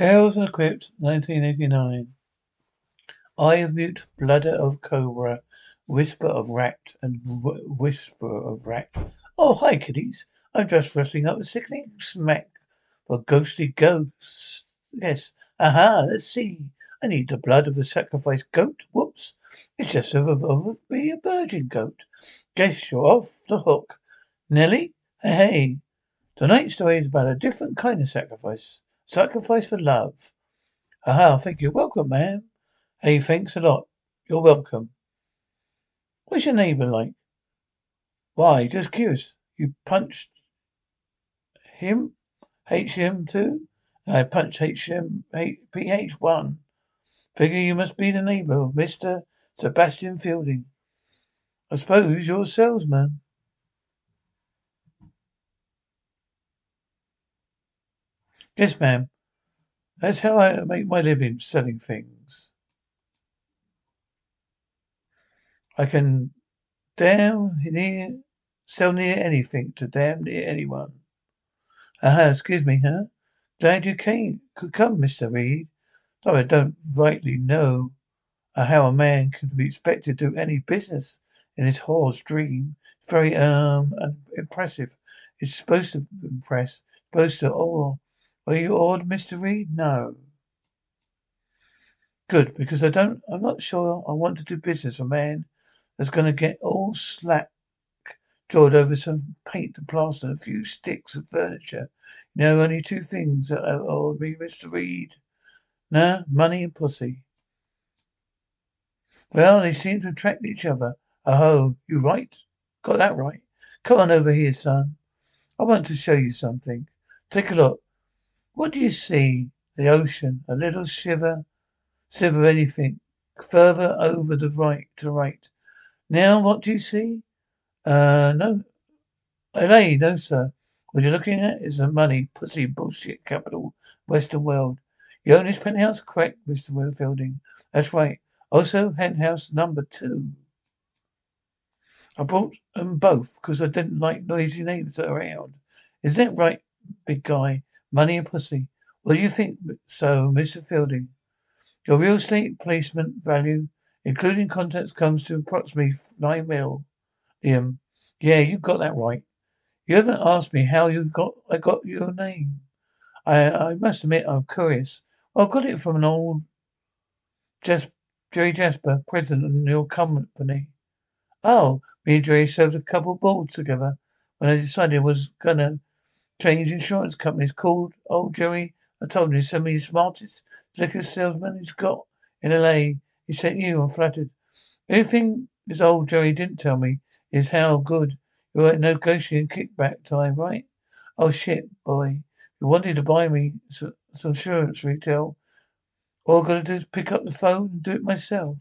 Tales of the Crypt, 1989. Eye of Mute, Bladder of Cobra, Whisper of Rat, and Whisper of Rat. Oh, hi, kiddies. I'm just wrestling up a sickening smack for ghostly ghosts. Yes. Aha, let's see. I need the blood of a sacrificed goat. Whoops. It's just of, of, of be a virgin goat. Guess you're off the hook. Nelly? Hey, hey. Tonight's story is about a different kind of sacrifice. Sacrifice for love. Aha, thank you. You're welcome, ma'am. Hey, thanks a lot. You're welcome. What's your neighbour like? Why, just curious. You punched him? HM too? I punched HM, PH1. Figure you must be the neighbour of Mr. Sebastian Fielding. I suppose you're a salesman. Yes, ma'am. That's how I make my living, selling things. I can damn near sell near anything to damn near anyone. Aha, excuse me, huh? Glad you came could come, Mr. Reed. Though I don't rightly know uh, how a man could be expected to do any business in his whore's dream. It's very um impressive. It's supposed to impress. Supposed to oh are you awed, Mr. Reed? No. Good, because I don't I'm not sure I want to do business with a man that's gonna get all slack jawed over some paint and plaster and a few sticks of furniture. You know, only two things that awed me, Mr. Reed. Nah, money and pussy. Well, they seem to attract each other. Oh, you right. Got that right. Come on over here, son. I want to show you something. Take a look. What do you see? The ocean. A little shiver. Shiver anything. Further over the right to right. Now what do you see? Uh no. LA, no sir. What you're looking at is the money, pussy, bullshit capital, Western world. You own this penthouse? Correct, Mr. Fielding. That's right. Also, penthouse number two. I bought them both because I didn't like noisy neighbors around. Is that right, big guy? Money and pussy. Well, you think so, Mr. Fielding? Your real estate placement value, including contents, comes to approximately nine mil. Liam. Yeah, you got that right. You haven't asked me how you got I got your name. I I must admit I'm curious. I got it from an old Jas- Jerry Jasper, president of your company. Oh, me and Jerry served a couple of boards together when I decided I was gonna change insurance companies. Called old Jerry. I told him to send me the smartest liquor salesman he's got in LA. He sent you. I'm flattered. The only thing this old Jerry didn't tell me is how good you were at negotiating kickback time, right? Oh shit, boy. You wanted to buy me some, some insurance retail. All I gotta do is pick up the phone and do it myself.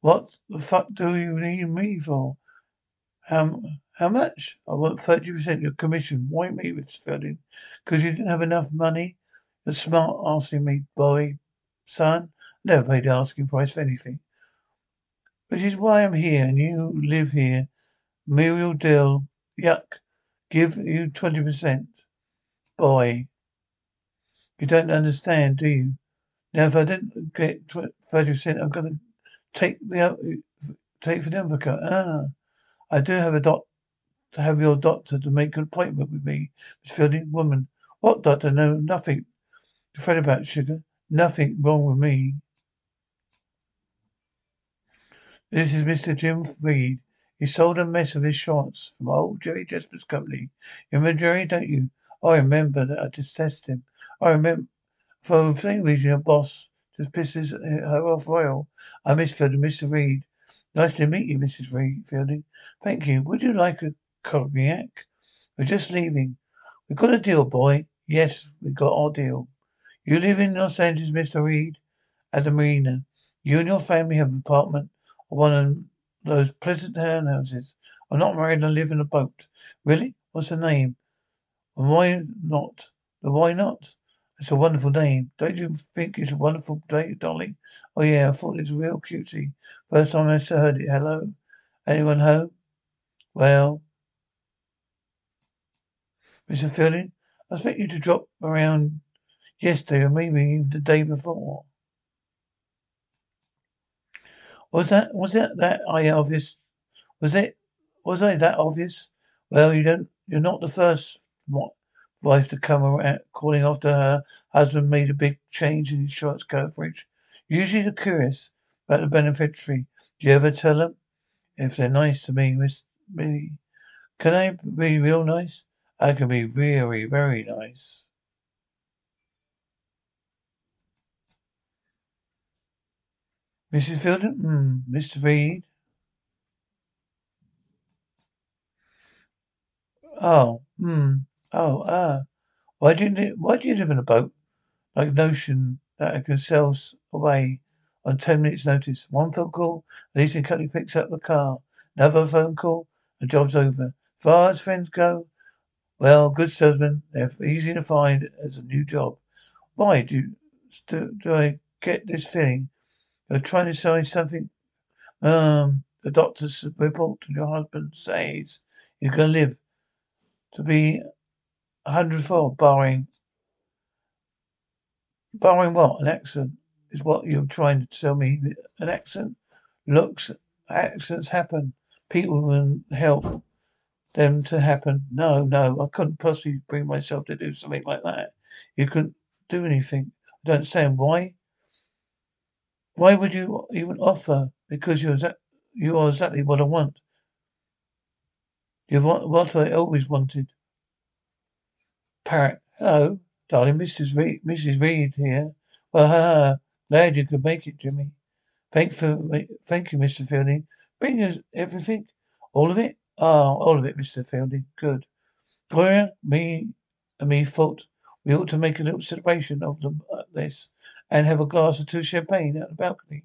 What the fuck do you need me for? How, how much? I want 30% of your commission. Why me, Mr. Fielding? Because you didn't have enough money? You're smart asking me, boy. Son, never paid asking price for anything. Which is why I'm here and you live here. Muriel Dill. Yuck. Give you 20%. Boy. You don't understand, do you? Now, if I didn't get 30%, I'm going to take the, out, take for the advocate. Ah. I do have a doc to have your doctor to make an appointment with me, Miss Fielding. Woman. What doctor? No, nothing to fret about, sugar. Nothing wrong with me. This is Mr. Jim Reed. He sold a mess of insurance from old Jerry Jasper's company. You remember Jerry, don't you? I remember that I detest him. I remember for the same reason your boss just pisses her off royal. I miss Fielding, Mr. Reed. Nice to meet you, Mrs. Reed Fielding. Thank you. Would you like a cognac? We're just leaving. We got a deal, boy. Yes, we got our deal. You live in Los Angeles, Mr. Reed, at the marina. You and your family have an apartment or one of those pleasant townhouses. I'm not married and live in a boat. Really? What's the name? And why not? The why not? It's a wonderful name. Don't you think it's a wonderful day, darling? Oh yeah, I thought it was real cutesy. First time I ever heard it. Hello? Anyone home? Well, Mr. Fielding, I expect you to drop around yesterday or maybe even the day before. Was that was that that I obvious? Was it was I that obvious? Well, you don't. You're not the first wife to come around calling after her husband made a big change in insurance coverage. Usually they're curious about the beneficiary. Do you ever tell them? If they're nice to me, Miss Millie. Can I be real nice? I can be very, very nice. Mrs. Fielding? Hmm. Mr. Reed? Oh. Hmm. Oh. Ah. Uh, why do you Why do you live in a boat? Like notion that I can sail away on ten minutes' notice. One phone call, the leasing company picks up the car. Another phone call, and job's over. Far as friends go, well, good salesmen, they're easy to find as a new job. Why do do, do I get this feeling you're trying to sell me something. Um, the doctor's report to your husband says he's going to live to be a hundredfold, barring, barring what? An accident is what you're trying to tell me. An accident looks, accidents happen. People will help them to happen. No, no, I couldn't possibly bring myself to do something like that. You couldn't do anything. I don't understand why. Why would you even offer? Because you're you are exactly what I want. You're what, what I always wanted. Parrot, hello, darling, Mrs. Reed, Mrs. Reed here. Well, ha, ha, glad you could make it, Jimmy. Thank for, thank you, Mr. Fielding. Bring us everything, all of it. Ah, oh, all of it, Mr. Fielding. Good. Gloria, me, and me thought we ought to make a little celebration of the, uh, this and have a glass or two of champagne out the balcony.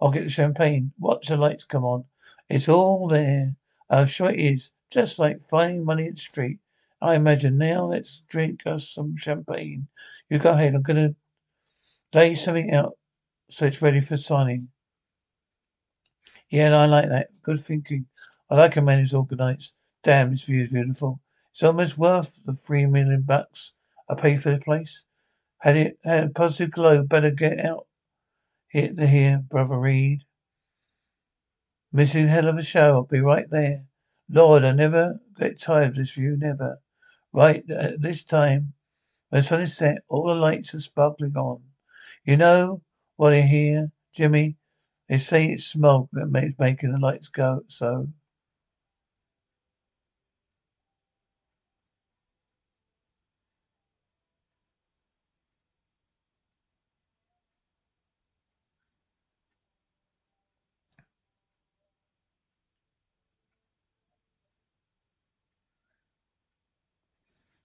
I'll get the champagne. Watch the lights come on. It's all there. I'm sure it is. Just like finding money in the street. I imagine now let's drink us some champagne. You go ahead. I'm going to lay something out so it's ready for signing. Yeah, I like that. Good thinking. I like a man who's organized. Damn, this view is beautiful. It's almost worth the three million bucks I paid for the place. Had it had a positive glow, better get out hit the here, brother Reed. Missing hell of a show. I'll be right there. Lord, I never get tired of this view, never. Right at this time, when the sun is set, all the lights are sparkling on. You know what I hear, Jimmy? They say it's smoke that makes making the lights go so.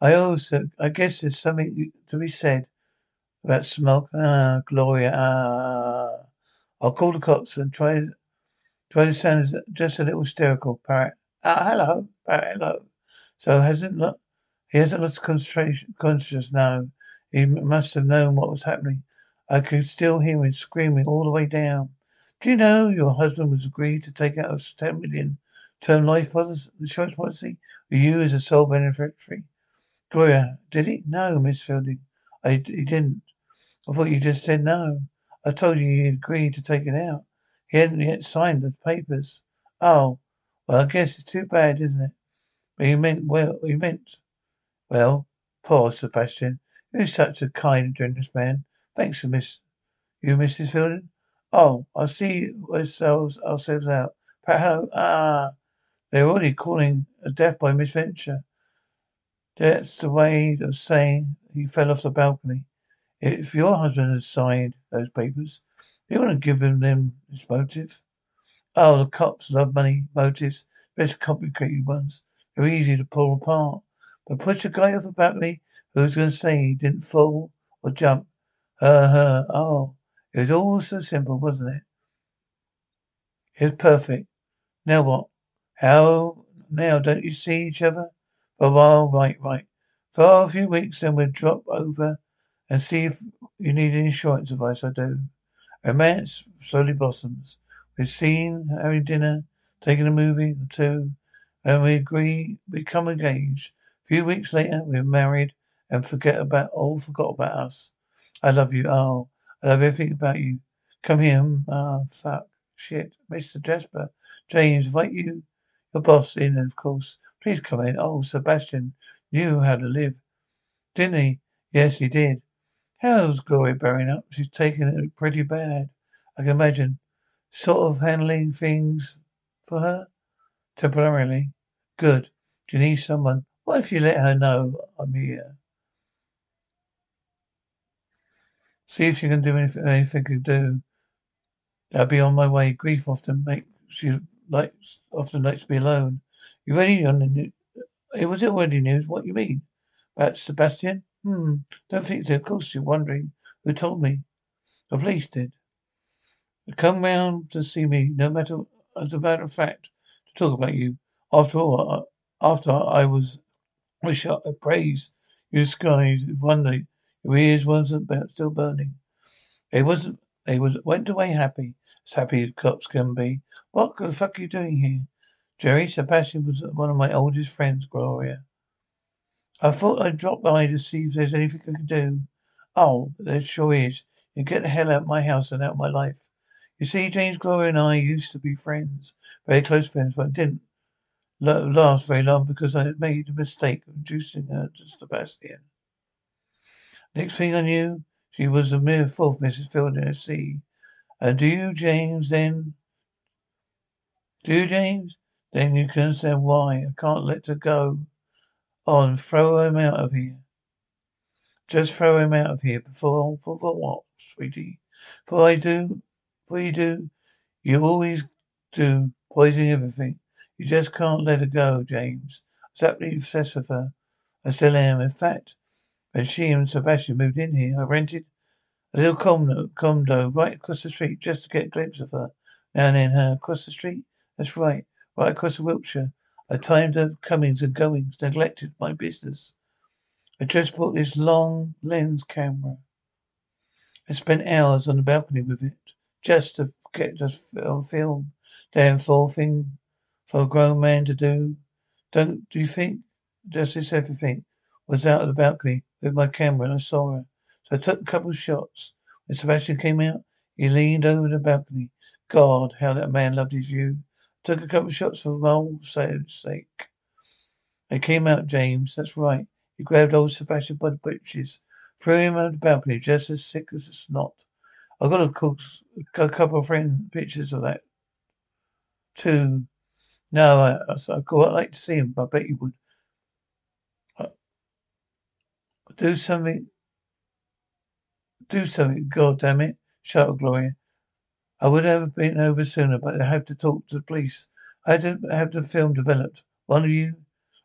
I also, I guess there's something to be said about smoke. Ah, Gloria. Ah. I'll call the cops and try try to sound just a little hysterical. Parrot. Ah, hello. Parrot, hello. So hasn't not he hasn't lost concentration conscious now. He must have known what was happening. I could still hear him screaming all the way down. Do you know your husband was agreed to take out a ten million term life policy, insurance policy you as a sole beneficiary? Gloria, did he? No, Miss Fielding. I, he didn't. I thought you just said no. I told you he agreed to take it out. He hadn't yet signed the papers. Oh, well, I guess it's too bad, isn't it? But you meant well. He meant well. Poor Sebastian. You're such a kind generous man. Thanks, for Miss. You, Mrs. Fielding. Oh, I'll see ourselves ourselves out. Hello. Ah, they're already calling a death by misadventure. That's the way of saying he fell off the balcony. If your husband had signed those papers, you wouldn't give him them his motive. Oh, the cops love money motives, especially complicated ones. They're easy to pull apart. But push a guy off the balcony, who's going to say he didn't fall or jump? Her, her. Oh, it was all so simple, wasn't it? It was perfect. Now what? How now? Don't you see each other? A while, right, right. For a few weeks, then we'll drop over and see if you need any insurance advice. I do. Romance slowly blossoms. We've seen having dinner, taking a movie or two, and we agree become engaged. A few weeks later, we're married and forget about all forgot about us. I love you. Oh, I love everything about you. Come here. Ah, oh, fuck. Shit. Mr. Jasper. James, invite you, your boss in, of course. Please come in. Oh, Sebastian knew how to live. Didn't he? Yes, he did. How's Gloria bearing up? She's taking it pretty bad. I can imagine. Sort of handling things for her? Temporarily. Good. Do you need someone? What if you let her know I'm here? See if you can do anything, anything you can do. I'll be on my way. Grief often makes she likes often likes to be alone. You ready on the news? It was already news. What you mean? About Sebastian? Hmm. Don't think so. Of course you're wondering who told me. The police did. They come round to see me, no matter as a matter of fact, to talk about you. After all, after I was was shot at praise you skies wonder your ears wasn't still burning. They wasn't they was went away happy, as happy as cops can be. What the fuck are you doing here? Jerry, Sebastian was one of my oldest friends, Gloria. I thought I'd drop by to see if there's anything I could do. Oh, there sure is. You get the hell out of my house and out of my life. You see, James, Gloria and I used to be friends. Very close friends, but it didn't last very long because I had made a mistake of introducing her to Sebastian. Next thing I knew, she was a mere fourth Mrs. Fielding at sea. And do you, James, then? Do you, James? Then you can understand why I can't let her go on. Throw him out of here. Just throw him out of here before, for, for what, sweetie? For I do, for you do, you always do, poisoning everything. You just can't let her go, James. I was absolutely obsessed with her. I still am. In fact, when she and Sebastian moved in here, I rented a little condo, condo right across the street just to get a glimpse of her. Now and then, her across the street? That's right right across the Wilshire. I timed her comings and goings, neglected my business. I just bought this long lens camera. I spent hours on the balcony with it, just to get us on film. Damn fool thing for a grown man to do. Don't do you think just this everything was out of the balcony with my camera and I saw her. So I took a couple of shots. When Sebastian came out, he leaned over the balcony. God, how that man loved his view. Took a couple of shots for my own sake. They came out, James. That's right. He grabbed old Sebastian by the breeches, threw him out the balcony, just as sick as a snot. I got, a couple of friend pictures of that too. No, I, I, I'd quite like to see him. But I bet you would. Uh, do something. Do something. God damn it. Shut up, Gloria. I would have been over sooner, but I have to talk to the police. I had to have the film developed. One of you,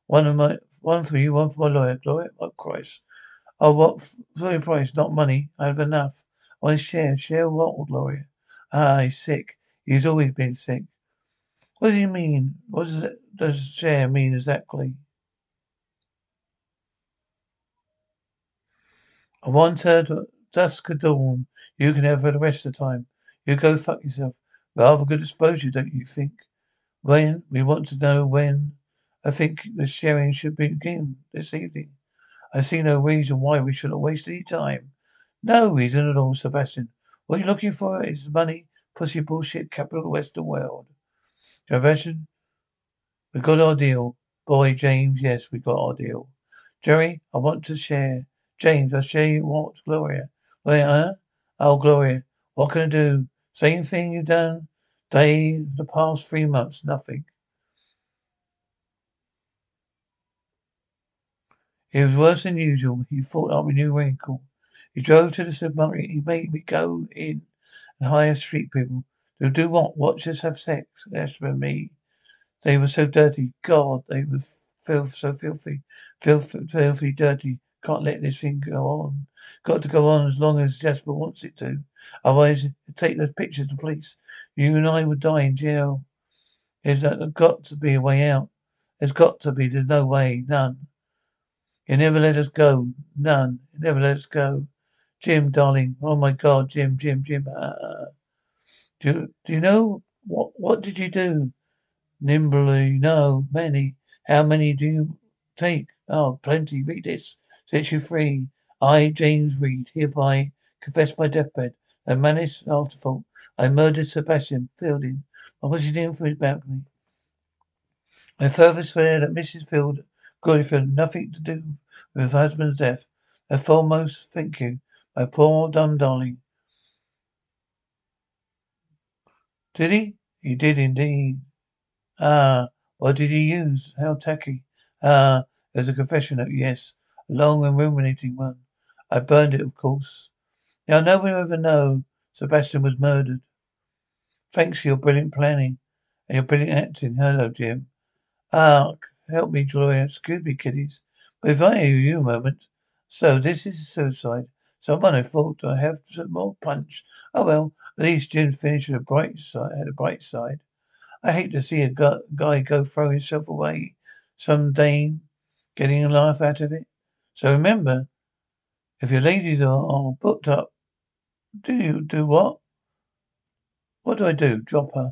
one of my one for you, one for my lawyer. Gloria, oh Christ. Oh, what your price? Not money. I have enough. I want to share. Share what, lawyer? Ah, he's sick. He's always been sick. What do you mean? What does it, does share mean exactly? I want her to dusk of dawn. You can have her the rest of the time. You go fuck yourself. Rather good exposure, don't you think? When? We want to know when. I think the sharing should begin this evening. I see no reason why we shouldn't waste any time. No reason at all, Sebastian. What you're looking for is money, pussy bullshit, capital of Western world. Sebastian, we got our deal. Boy, James, yes, we got our deal. Jerry, I want to share. James, I'll share you what, Gloria. Gloria, huh? Oh, Gloria, what can I do? Same thing you've done day the past three months, nothing. It was worse than usual. He thought up a new wrinkle. He drove to the supermarket. He made me go in and hire street people. To do what? Watch us have sex. That's for me. They were so dirty. God, they were filth, so filthy. Filth, filthy, dirty. Can't let this thing go on. Got to go on as long as Jasper wants it to. Otherwise, take those pictures to police. You and I would die in jail. There's got to be a way out. There's got to be. There's no way. None. You never let us go. None. You never let us go. Jim, darling. Oh my God, Jim, Jim, Jim. Uh, do, do you know what? What did you do? Nimbly, no, many. How many do you take? Oh, plenty. Read this. You free. I, James Reed, hereby confess my deathbed. I managed afterthought. I murdered Sebastian Fielding. What was doing for his balcony? I further swear that Mrs. Field Goodfield nothing to do with her husband's death. A foremost thank you, my poor dumb darling. Did he? He did indeed. Ah, what did he use? How tacky. Ah, there's a confession yes. Long and ruminating one. I burned it, of course. Now no one will ever know Sebastian was murdered. Thanks for your brilliant planning and your brilliant acting. Hello, Jim. Ah, help me, Gloria. Excuse me, kiddies. But if I hear you a moment. So this is suicide. Someone I thought I have some more punch. Oh well, at least Jim finished with a bright side. Had a bright side. I hate to see a guy go throw himself away. Some dame getting a laugh out of it. So remember, if your ladies are, are booked up, do you do what? What do I do? Drop her.